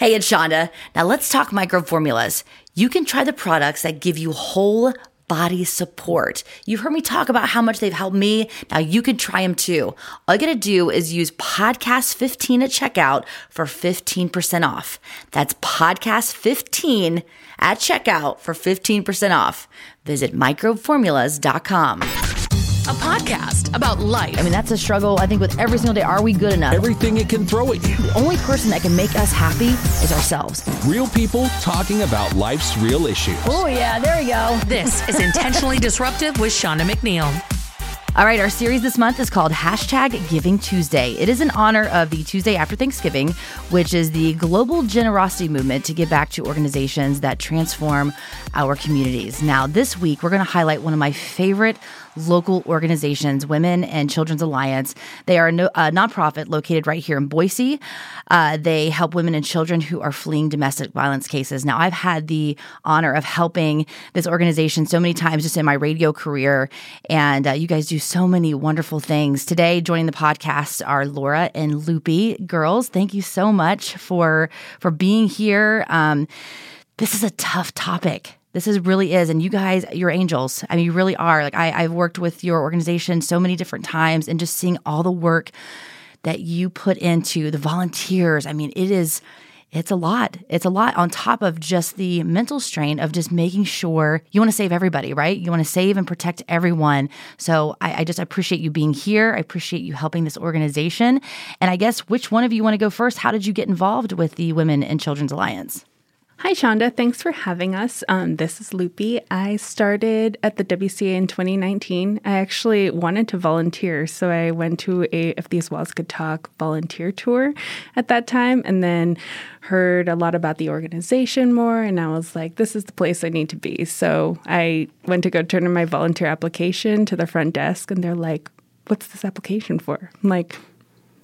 Hey, it's Shonda. Now let's talk microbe formulas. You can try the products that give you whole body support. You've heard me talk about how much they've helped me. Now you can try them too. All you gotta do is use podcast 15 at checkout for 15% off. That's podcast 15 at checkout for 15% off. Visit microbeformulas.com a podcast about life. I mean, that's a struggle, I think, with every single day. Are we good enough? Everything it can throw at you. The only person that can make us happy is ourselves. Real people talking about life's real issues. Oh, yeah, there we go. This is Intentionally Disruptive with Shauna McNeil. All right, our series this month is called Hashtag Giving Tuesday. It is in honor of the Tuesday after Thanksgiving, which is the global generosity movement to give back to organizations that transform our communities. Now, this week, we're going to highlight one of my favorite local organizations, Women and Children's Alliance. They are a, no, a nonprofit located right here in Boise. Uh, they help women and children who are fleeing domestic violence cases. Now, I've had the honor of helping this organization so many times just in my radio career, and uh, you guys do so many wonderful things. Today, joining the podcast are Laura and Loopy. Girls, thank you so much for for being here. Um, this is a tough topic this is really is. And you guys, you're angels. I mean, you really are. Like I, I've worked with your organization so many different times and just seeing all the work that you put into the volunteers. I mean, it is it's a lot. It's a lot on top of just the mental strain of just making sure you want to save everybody, right? You want to save and protect everyone. So I, I, just appreciate you being here. I appreciate you helping this organization. And I guess which one of you want to go first? How did you get involved with the Women and Children's Alliance? Hi, Shonda. Thanks for having us. Um, this is Loopy. I started at the WCA in 2019. I actually wanted to volunteer, so I went to a If These Walls Could Talk volunteer tour at that time and then heard a lot about the organization more. And I was like, this is the place I need to be. So I went to go turn in my volunteer application to the front desk, and they're like, What's this application for? I'm like,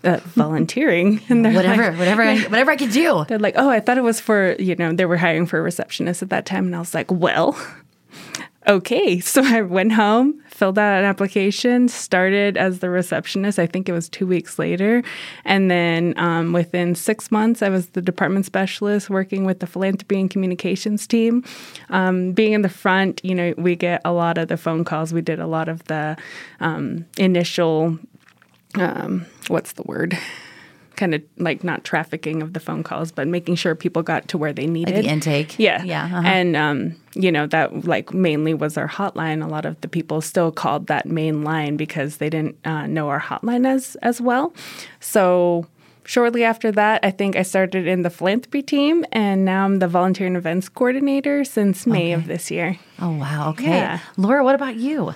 uh, volunteering and whatever like, whatever I, whatever I could do. They're like, "Oh, I thought it was for, you know, they were hiring for a receptionist at that time." And I was like, "Well, okay." So I went home, filled out an application, started as the receptionist. I think it was 2 weeks later, and then um, within 6 months I was the department specialist working with the philanthropy and communications team. Um, being in the front, you know, we get a lot of the phone calls. We did a lot of the um, initial um, what's the word? Kind of like not trafficking of the phone calls, but making sure people got to where they needed. Like the intake. Yeah. Yeah. Uh-huh. And, um, you know, that like mainly was our hotline. A lot of the people still called that main line because they didn't uh, know our hotline as, as well. So, shortly after that, I think I started in the philanthropy team, and now I'm the volunteer and events coordinator since May okay. of this year. Oh, wow. Okay. Yeah. Laura, what about you?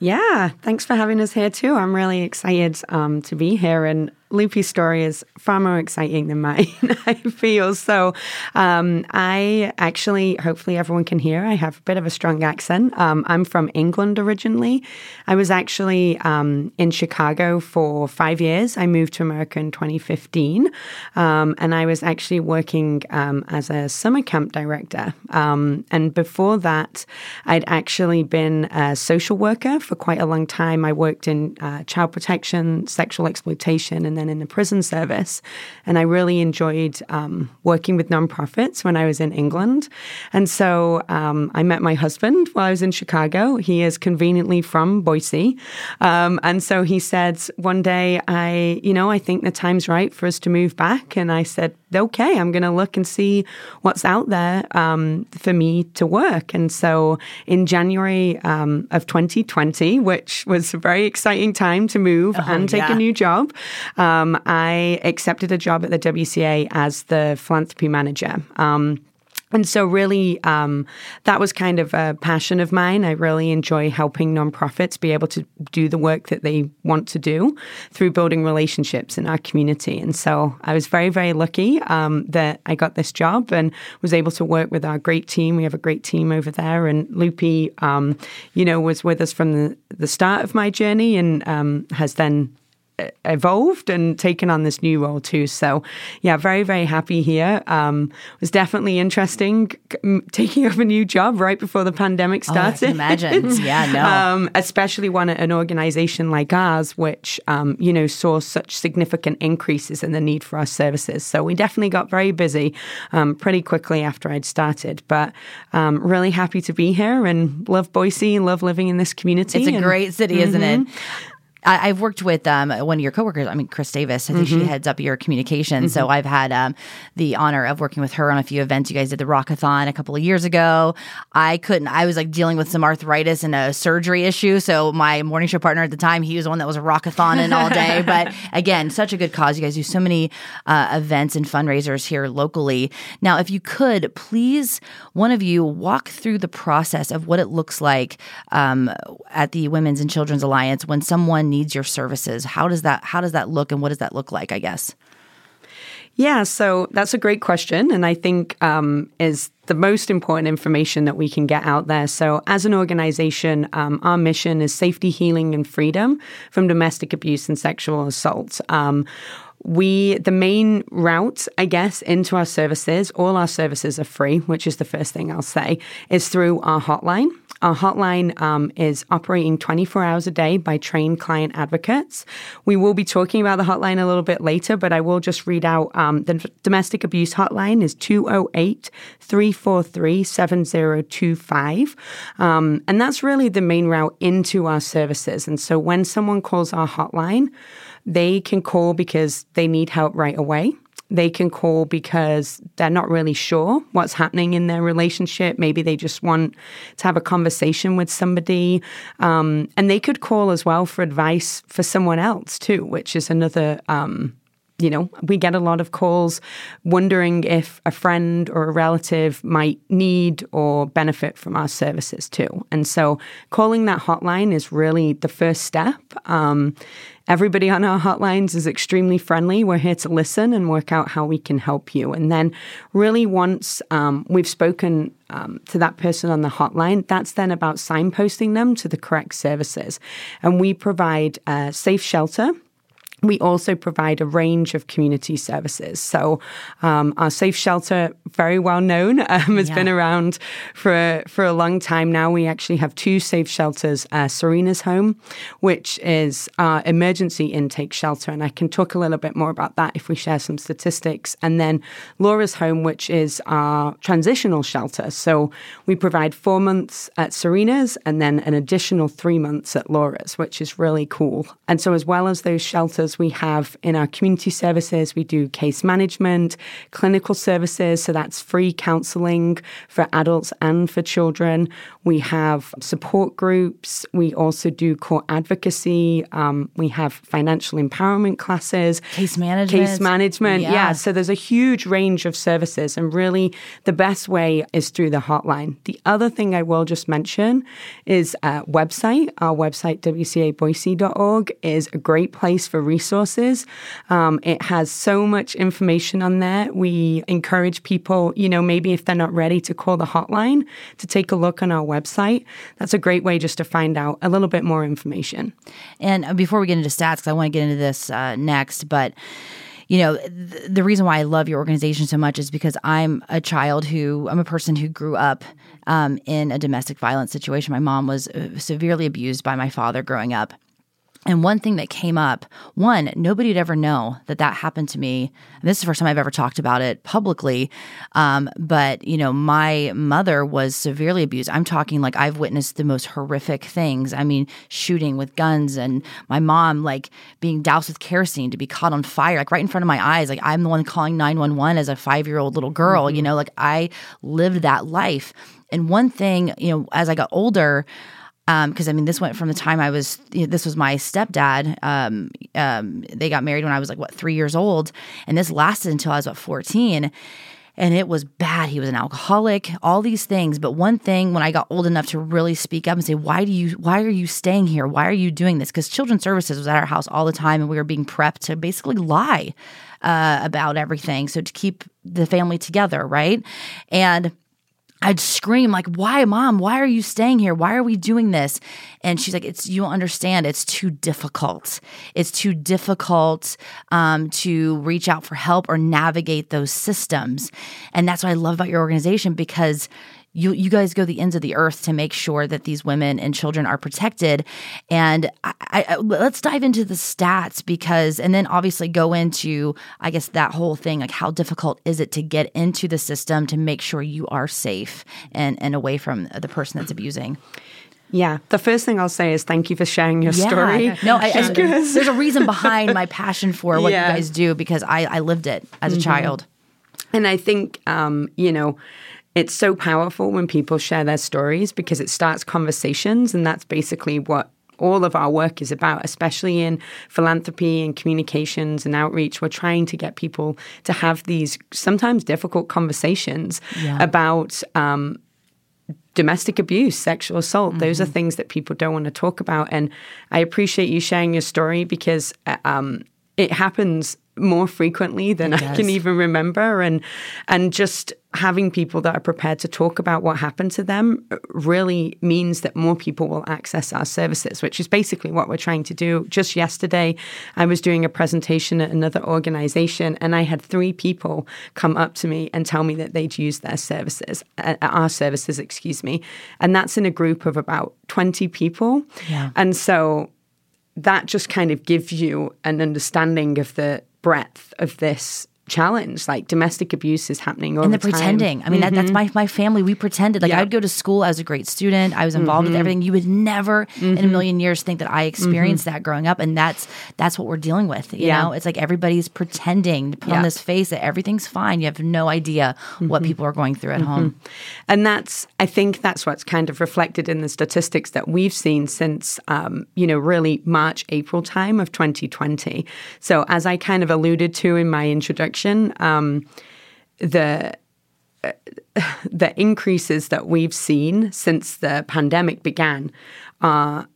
Yeah, thanks for having us here too. I'm really excited um, to be here. And Loopy's story is far more exciting than mine, I feel. So, um, I actually, hopefully, everyone can hear, I have a bit of a strong accent. Um, I'm from England originally. I was actually um, in Chicago for five years. I moved to America in 2015, um, and I was actually working um, as a summer camp director. Um, and before that, I'd actually been a social worker for quite a long time. I worked in uh, child protection, sexual exploitation, and then in the prison service. And I really enjoyed um, working with nonprofits when I was in England. And so um, I met my husband while I was in Chicago. He is conveniently from Boise. Um, and so he said one day, I, you know, I think the time's right for us to move back. And I said, okay, I'm going to look and see what's out there um, for me to work. And so in January um, of 2020, which was a very exciting time to move oh, and take yeah. a new job, um, I accepted a job at the WCA as the philanthropy manager. Um, and so, really, um, that was kind of a passion of mine. I really enjoy helping nonprofits be able to do the work that they want to do through building relationships in our community. And so, I was very, very lucky um, that I got this job and was able to work with our great team. We have a great team over there. And Loopy, um, you know, was with us from the, the start of my journey and um, has then evolved and taken on this new role too. So, yeah, very, very happy here. Um, it was definitely interesting c- taking up a new job right before the pandemic Oh, I started. can imagine. Yeah, no. um, especially one at an organization like ours, which um, you know saw such significant increases in the need for our services. So we definitely got very busy um, pretty quickly after I'd started. But um, really happy to be here and love Boise, and love living in this community. It's a and- great city, isn't it? Mm-hmm. I, I've worked with um, one of your coworkers. I mean, Chris Davis. I think Mm-hmm. she heads up your communications. So I've had um, the honor of working with her on a few events. You guys did the Rockathon a couple of years ago. I couldn't. I was like dealing with some arthritis and a surgery issue. So my morning show partner at the time, he was the one that was a Rockathon in all day. but again, such a good cause. You guys do so many uh, events and fundraisers here locally. Now, if you could, please, one of you walk through the process of what it looks like um, at the Women's and Children's Alliance when someone needs your services. How does that How does that look, and what does that look like? I guess. Yeah, so that's a great question, and I think um, is the most important information that we can get out there. So, as an organization, um, our mission is safety, healing, and freedom from domestic abuse and sexual assault. Um, we the main route i guess into our services all our services are free which is the first thing i'll say is through our hotline our hotline um, is operating 24 hours a day by trained client advocates. We will be talking about the hotline a little bit later, but I will just read out um, the domestic abuse hotline is 208 343 7025. Um, and that's really the main route into our services. And so when someone calls our hotline, they can call because they need help right away. They can call because they're not really sure what's happening in their relationship. Maybe they just want to have a conversation with somebody. Um, and they could call as well for advice for someone else, too, which is another. Um, you know, we get a lot of calls wondering if a friend or a relative might need or benefit from our services too. And so calling that hotline is really the first step. Um, everybody on our hotlines is extremely friendly. We're here to listen and work out how we can help you. And then, really, once um, we've spoken um, to that person on the hotline, that's then about signposting them to the correct services. And we provide safe shelter we also provide a range of community services. So, um, our safe shelter, very well known, um, has Yeah. been around for for a long time now. We actually have two safe shelters: uh, Serena's Home, which is our emergency intake shelter, and I can talk a little bit more about that if we share some statistics. And then Laura's Home, which is our transitional shelter. So we provide four months at Serena's, and then an additional three months at Laura's, which is really cool. And so, as well as those shelters, we have in our community services, we do case management, clinical services. So that's free counseling for adults and for children. We have support groups. We also do court advocacy. Um, we have financial empowerment classes, Case management. Case management. Yeah. yeah. So there's a huge range of services, and really the best way is through the hotline. The other thing I will just mention is a website. Our website, wcaboise.org, is a great place for resources. Um, it has so much information on there. We encourage people, you know, maybe if they're not ready to call the hotline, to take a look on our website. That's a great way just to find out a little bit more information. And uh, before we get into stats, because I want to get into this uh, next, but you know, th- the reason why I love your organization so much is because I'm a child who, I'm a person who grew up um, in a domestic violence situation. My mom was uh, severely abused by my father growing up. And one thing that came up, one, nobody would ever know that that happened to me. And this is the first time I've ever talked about it publicly. Um, but, you know, my mother was severely abused. I'm talking like I've witnessed the most horrific things. I mean, shooting with guns and my mom like being doused with kerosene to be caught on fire, like right in front of my eyes. Like I'm the one calling 911 as a five year old little girl, you know, like I lived that life. And one thing, you know, as I got older, because I mean, this went from the time I was. This was my stepdad. Um, um, they got married when I was like what three years old, and this lasted until I was what fourteen. And it was bad. He was an alcoholic, all these things. But one thing, when I got old enough to really speak up and say, "Why do you? Why are you staying here? Why are you doing this?" Because Children's Services was at our house all the time, and we were being prepped to basically lie uh, about everything, so to keep the family together, right? And I'd scream like, "Why, mom? Why are you staying here? Why are we doing this?" And she's like, "It's you don't understand. It's too difficult. It's too difficult um, to reach out for help or navigate those systems." And that's what I love about your organization because you you guys go the ends of the earth to make sure that these women and children are protected. And I, I, let's dive into the stats because, and then obviously go into, I guess that whole thing like how difficult is it to get into the system to make sure you are safe and and away from the person that's abusing. Yeah, the first thing I'll say is thank you for sharing your story. No, I, I, there's a reason behind my passion for what Yeah. you guys do because I, I lived it as a child. And I think, um, you know, it's so powerful when people share their stories because it starts conversations. And that's basically what all of our work is about, especially in philanthropy and communications and outreach. We're trying to get people to have these sometimes difficult conversations Yeah. about um, domestic abuse, sexual assault. Those are things that people don't want to talk about. And I appreciate you sharing your story because uh, um, it happens more frequently than I can even remember. And and just having people that are prepared to talk about what happened to them really means that more people will access our services, which is basically what we're trying to do. Just yesterday, I was doing a presentation at another organization, and I had three people come up to me and tell me that they'd used their services, uh, our services, excuse me. And that's in a group of about 20 people. Yeah. And so that just kind of gives you an understanding of the breadth of this challenge. Like domestic abuse is happening all and the the pretending. I mean, that, that's mm-hmm. my my family. We pretended. Like Yeah. I'd go to school. I was a great student. I was involved with mm-hmm. everything. You would never in a mm-hmm. million years think that I experienced that growing up, and that's that's what we're dealing with. You Yeah. know, it's like everybody's pretending to put on this face that everything's fine. You have no idea what people are going through at home. And that's, I think that's what's kind of reflected in the statistics that we've seen since, um, you know, really March, April time of 2020. So, as I kind of alluded to in my introduction, um, the uh, the increases that we've seen since the pandemic began are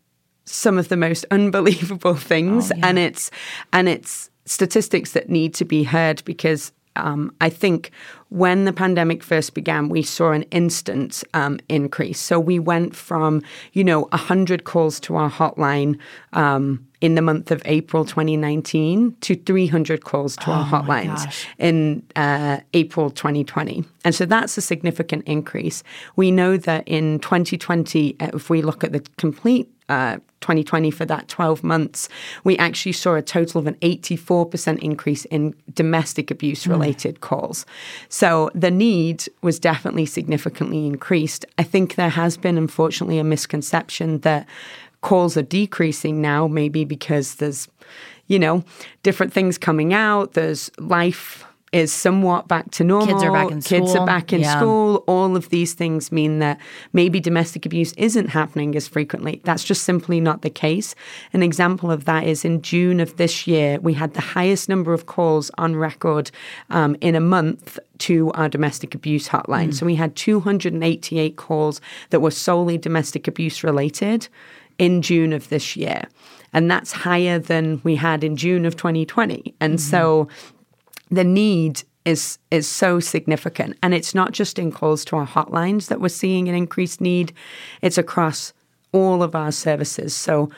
some of the most unbelievable things and it's and it's statistics that need to be heard because um, I think when the pandemic first began, we saw an instant um, increase. So we went from, you know, 100 calls to our hotline um, in the month of April 2019 to 300 calls to our hotlines in uh, April 2020. And so that's a significant increase. We know that in 2020, uh, if we look at the complete uh, 2020 for that 12 months, we actually saw a total of an 84% increase in domestic abuse related calls. So the need was definitely significantly increased. I think there has been, unfortunately, a misconception that calls are decreasing now, maybe because there's, you know, different things coming out, there's life is somewhat back to normal. Kids are back in school. Kids are back in Yeah. school. All of these things mean that maybe domestic abuse isn't happening as frequently. That's just simply not the case. An example of that is in June of this year, we had the highest number of calls on record um, in a month to our domestic abuse hotline. So we had 288 calls that were solely domestic abuse related in June of this year. And that's higher than we had in June of 2020. And mm-hmm. so the need is is so significant and it's not just in calls to our hotlines that we're seeing an increased need it's across all of our services so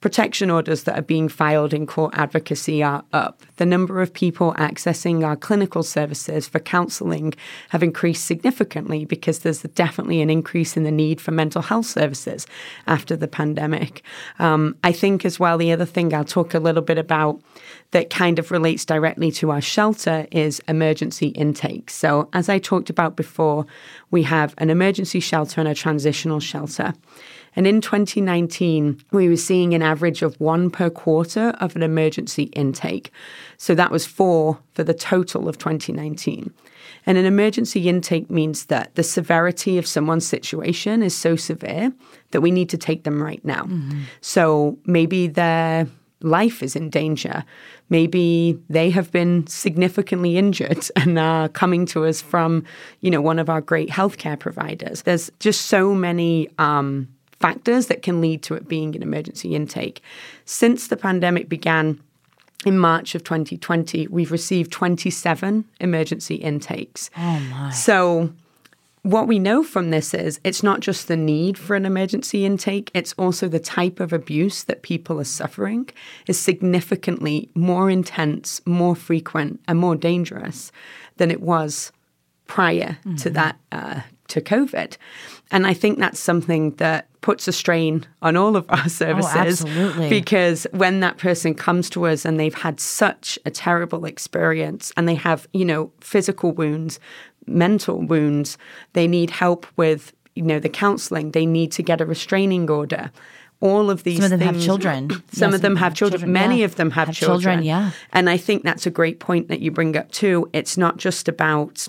protection orders that are being filed in court advocacy are up. The number of people accessing our clinical services for counselling have increased significantly because there's definitely an increase in the need for mental health services after the pandemic. Um, I think as well, the other thing I'll talk a little bit about that kind of relates directly to our shelter is emergency intake. So, as I talked about before, we have an emergency shelter and a transitional shelter. And in 2019, we were seeing an average of one per quarter of an emergency intake. So that was four for the total of 2019. And an emergency intake means that the severity of someone's situation is so severe that we need to take them right now. So maybe their life is in danger. Maybe they have been significantly injured and are coming to us from, you know, one of our great healthcare providers. There's just so many um, factors that can lead to it being an emergency intake. Since the pandemic began in March of 2020, we've received 27 emergency intakes. Oh my. So what we know from this is it's not just the need for an emergency intake, it's also the type of abuse that people are suffering is significantly more intense, more frequent, and more dangerous than it was prior mm-hmm. to that, uh, to COVID. And I think that's something that puts a strain on all of our oh, services. Oh, because when that person comes to us and they've had such a terrible experience and they have, you know, physical wounds, mental wounds, they need help with, you know, the counseling, they need to get a restraining order. All of these Some of them things, have children. Some of them have children. children. Many yeah. of them have, have children. children. Yeah. And I think that's a great point that you bring up too. It's not just about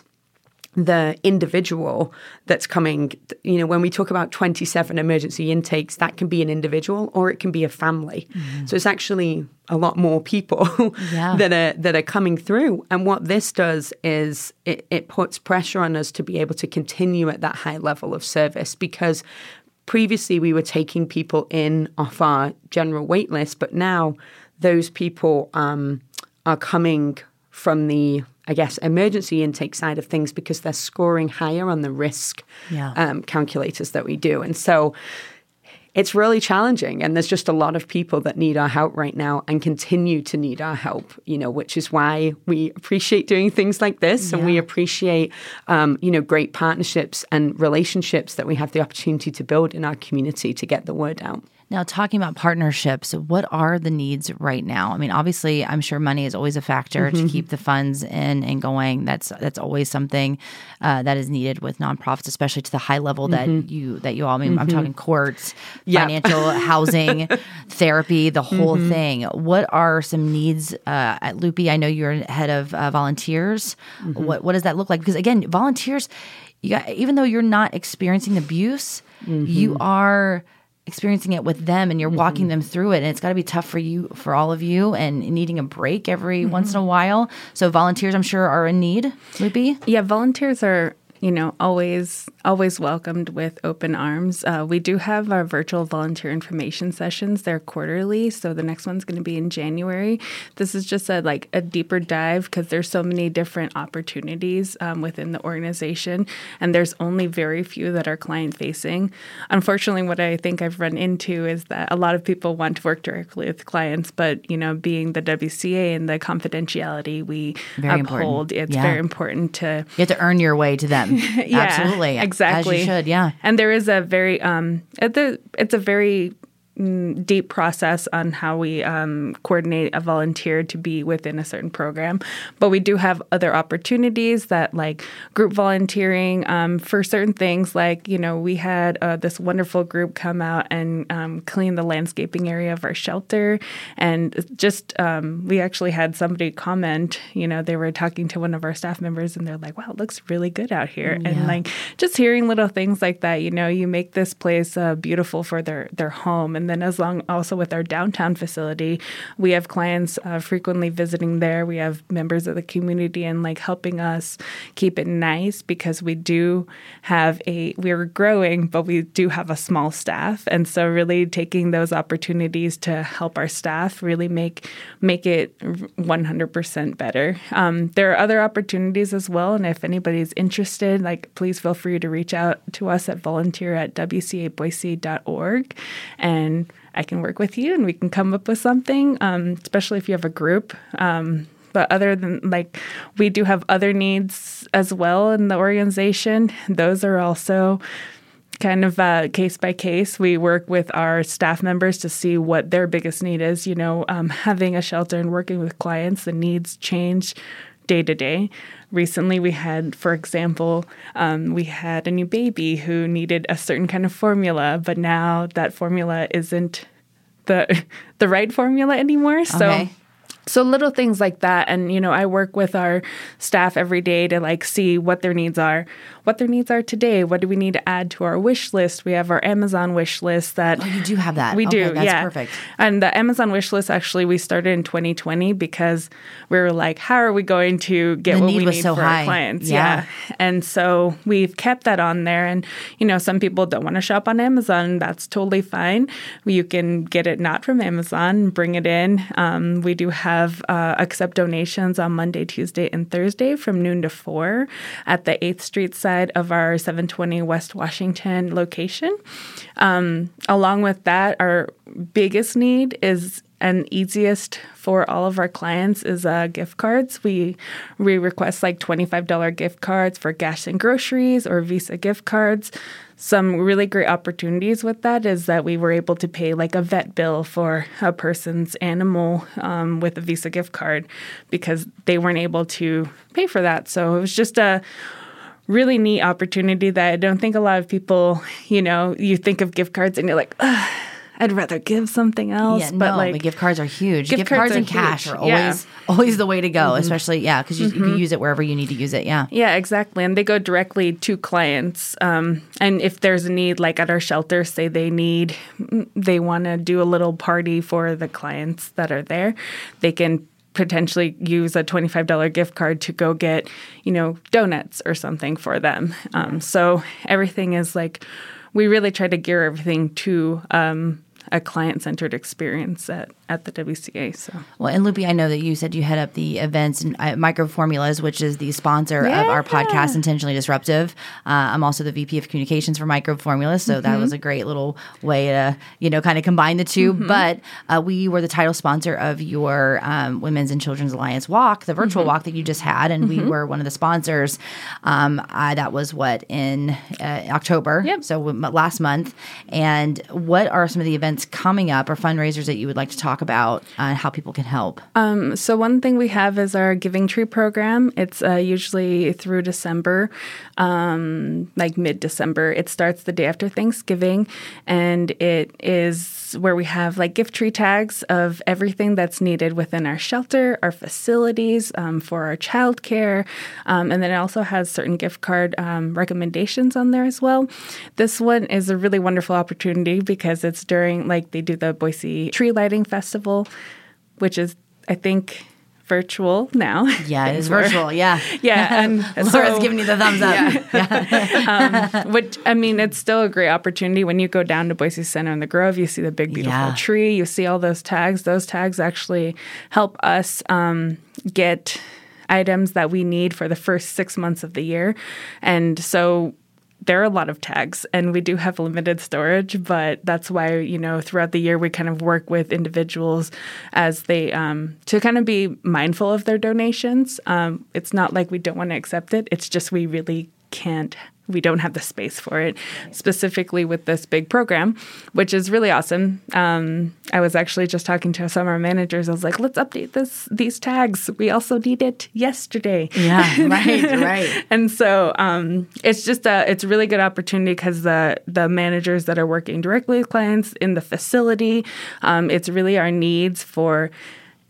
the individual that's coming. You know, when we talk about 27 emergency intakes, that can be an individual or it can be a family. Mm-hmm. So it's actually a lot more people yeah. that are that are coming through. And what this does is it, it puts pressure on us to be able to continue at that high level of service because previously we were taking people in off our general wait list, but now those people um, are coming from the I guess, emergency intake side of things because they're scoring higher on the risk yeah. um, calculators that we do. And so it's really challenging. And there's just a lot of people that need our help right now and continue to need our help, you know, which is why we appreciate doing things like this. Yeah. And we appreciate, um, you know, great partnerships and relationships that we have the opportunity to build in our community to get the word out. Now, talking about partnerships, what are the needs right now? I mean, obviously, I'm sure money is always a factor mm-hmm. to keep the funds in and going. That's that's always something uh, that is needed with nonprofits, especially to the high level mm-hmm. that you that you all. I mean, mm-hmm. I'm talking courts, yep. financial, housing, therapy, the whole mm-hmm. thing. What are some needs uh, at Loopy? I know you're head of uh, volunteers. Mm-hmm. What what does that look like? Because again, volunteers, you got, even though you're not experiencing abuse, Mm-hmm. you are experiencing it with them and you're walking mm-hmm. them through it and it's got to be tough for you for all of you and needing a break every mm-hmm. once in a while so volunteers i'm sure are in need loopy yeah volunteers are you know, always always welcomed with open arms. Uh, we do have our virtual volunteer information sessions. They're quarterly, so the next one's going to be in January. This is just a like a deeper dive because there's so many different opportunities um, within the organization, and there's only very few that are client facing. Unfortunately, what I think I've run into is that a lot of people want to work directly with clients, but you know, being the WCA and the confidentiality we very uphold, important. it's yeah. very important to you have to earn your way to them. yeah, Absolutely. Exactly. As you should, yeah. And there is a very um it's a very deep process on how we um, coordinate a volunteer to be within a certain program. But we do have other opportunities that, like group volunteering um, for certain things. Like, you know, we had uh, this wonderful group come out and um, clean the landscaping area of our shelter. And just, um, we actually had somebody comment, you know, they were talking to one of our staff members and they're like, wow, it looks really good out here. Yeah. And like just hearing little things like that, you know, you make this place uh, beautiful for their, their home. And then as long also with our downtown facility, we have clients uh, frequently visiting there. We have members of the community and like helping us keep it nice because we do have a we're growing, but we do have a small staff, and so really taking those opportunities to help our staff really make make it 100% better. Um, there are other opportunities as well, and if anybody's interested, like please feel free to reach out to us at volunteer at wcaboise.org and I can work with you and we can come up with something, um, especially if you have a group. Um, but other than like, we do have other needs as well in the organization. Those are also kind of uh, case by case. We work with our staff members to see what their biggest need is. You know, um, having a shelter and working with clients, the needs change day to day. Recently, we had, for example, um, we had a new baby who needed a certain kind of formula, but now that formula isn't the the right formula anymore. So. So little things like that, and you know, I work with our staff every day to like see what their needs are what their needs are today. What do we need to add to our wish list? We have our Amazon wish list that oh, you do have that. We okay, do. That's yeah, perfect. And the Amazon wish list actually we started in 2020 because we were like, how are we going to get the what we need so for high. our clients? Yeah. yeah. And so we've kept that on there. And you know, some people don't want to shop on Amazon. That's totally fine. You can get it not from Amazon, bring it in. Um, we do have have uh, accept donations on Monday, Tuesday, and Thursday from noon to 4 at the 8th Street side of our 720 West Washington location. Um, along with that, our biggest need is and easiest for all of our clients is uh, gift cards. We we request like twenty five dollar gift cards for gas and groceries or Visa gift cards. Some really great opportunities with that is that we were able to pay like a vet bill for a person's animal um, with a Visa gift card because they weren't able to pay for that. So it was just a really neat opportunity that I don't think a lot of people, you know, you think of gift cards and you're like, Ugh I'd rather give something else. Yeah, but no, like but gift cards are huge. gift Gift, cards cards, and cash huge. are Yeah. always always the way to go, especially yeah, because you, you can use it wherever you need to use it. Yeah. Yeah, exactly. And they go directly to clients. Um, and if there's a need, like at our shelter, say they need, they want to do a little party for the clients that are there, they can potentially use a $25 gift card to go get, you know, donuts or something for them. Um, so everything is like, we really try to gear everything to um, a client centered experience at, at the WCA. So. Well, and Loopy, I know that you said you head up the events and uh, Microbe Formulas, which is the sponsor of our podcast, Intentionally Disruptive. Uh, I'm also the VP of Communications for Microbe Formulas, so that was a great little way to you know kind of combine the 2 But uh, we were the title sponsor of your um, Women's and Children's Alliance walk, the virtual walk that you just had, and we were one of the sponsors. Um, I, that was what in uh, October, Yep. so w- last month. And what are some of the events coming up or fundraisers that you would like to talk about and how people can help? Um, so one thing we have is our Giving Tree program. It's uh, usually through December, um, like mid December. It starts the day after Thanksgiving, and it is where we have like gift tree tags of everything that's needed within our shelter, our facilities, um, for our childcare, um, and then it also has certain gift card um, recommendations on there as well. This one is a really wonderful opportunity because it's during like they do the Boise Tree Lighting Festival, which is I think virtual now. Yeah, it is virtual. Yeah. Yeah, and Laura's so- giving you the thumbs up. Which I mean, it's still a great opportunity when you go down to Boise Center in the Grove. You see the big, beautiful Yeah. tree. You see all those tags. Those tags actually help us um, get items that we need for the first six months of the year, and so. There are a lot of tags, and we do have limited storage, but that's why you know throughout the year we kind of work with individuals as they um, to kind of be mindful of their donations. Um, it's not like we don't want to accept it; it's just we really can't we don't have the space for it specifically with this big program which is really awesome. Um, i was actually just talking to some of our managers. I was like let's update this these tags. We also need it yesterday. Yeah, right, right. and so um, it's just a it's a really good opportunity because the the managers that are working directly with clients in the facility um, it's really our needs for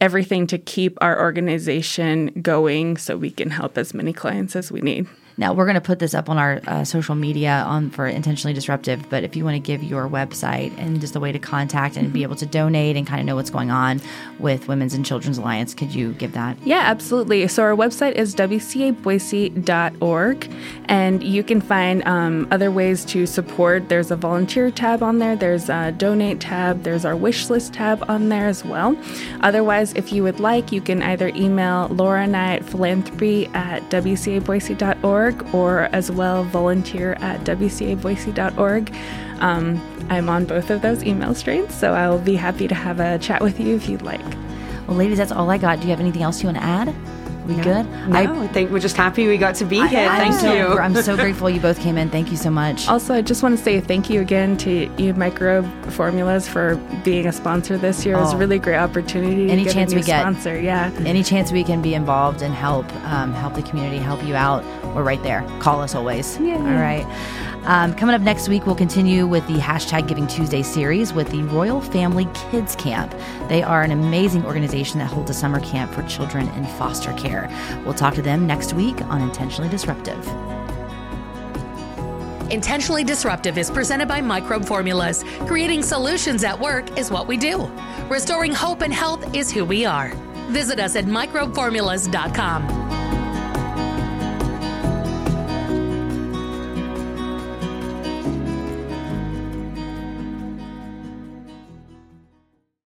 everything to keep our organization going so we can help as many clients as we need Now we're going to put this up on our uh, social media on for intentionally disruptive. But if you want to give your website and just a way to contact and be able to donate and kind of know what's going on with Women's and Children's Alliance, could you give that? Yeah, absolutely. So our website is wcaboise.org, and you can find um, other ways to support. There's a volunteer tab on there, there's a donate tab, there's our wish list tab on there as well. Otherwise, if you would like, you can either email Laura and I at philanthropy at wcaboise.org or as well volunteer at wcaboise.org. Um, I'm on both of those email strains, so I will be happy to have a chat with you if you'd like. Well, ladies, that's all I got. Do you have anything else you want to add? We good? No, I, think we're just happy we got to be here. I'm Thank so- you. I'm so grateful you both came in. Thank you so much. Also, I just want to say thank you again to you, Microbe Formulas, for being a sponsor this year. It was a Oh. really great opportunity. to Any chance we get. sponsor, yeah. Any chance we can be involved and help um, help the community, help you out, we're right there. Call us always. Yeah. All right. Um, coming up next week, we'll continue with the hashtag Giving Tuesday series with the Royal Family Kids Camp. They are an amazing organization that holds a summer camp for children in foster care. We'll talk to them next week on Intentionally Disruptive. Intentionally Disruptive is presented by Microbe Formulas. Creating solutions at work is what we do. Restoring hope and health is who we are. Visit us at microbeformulas.com.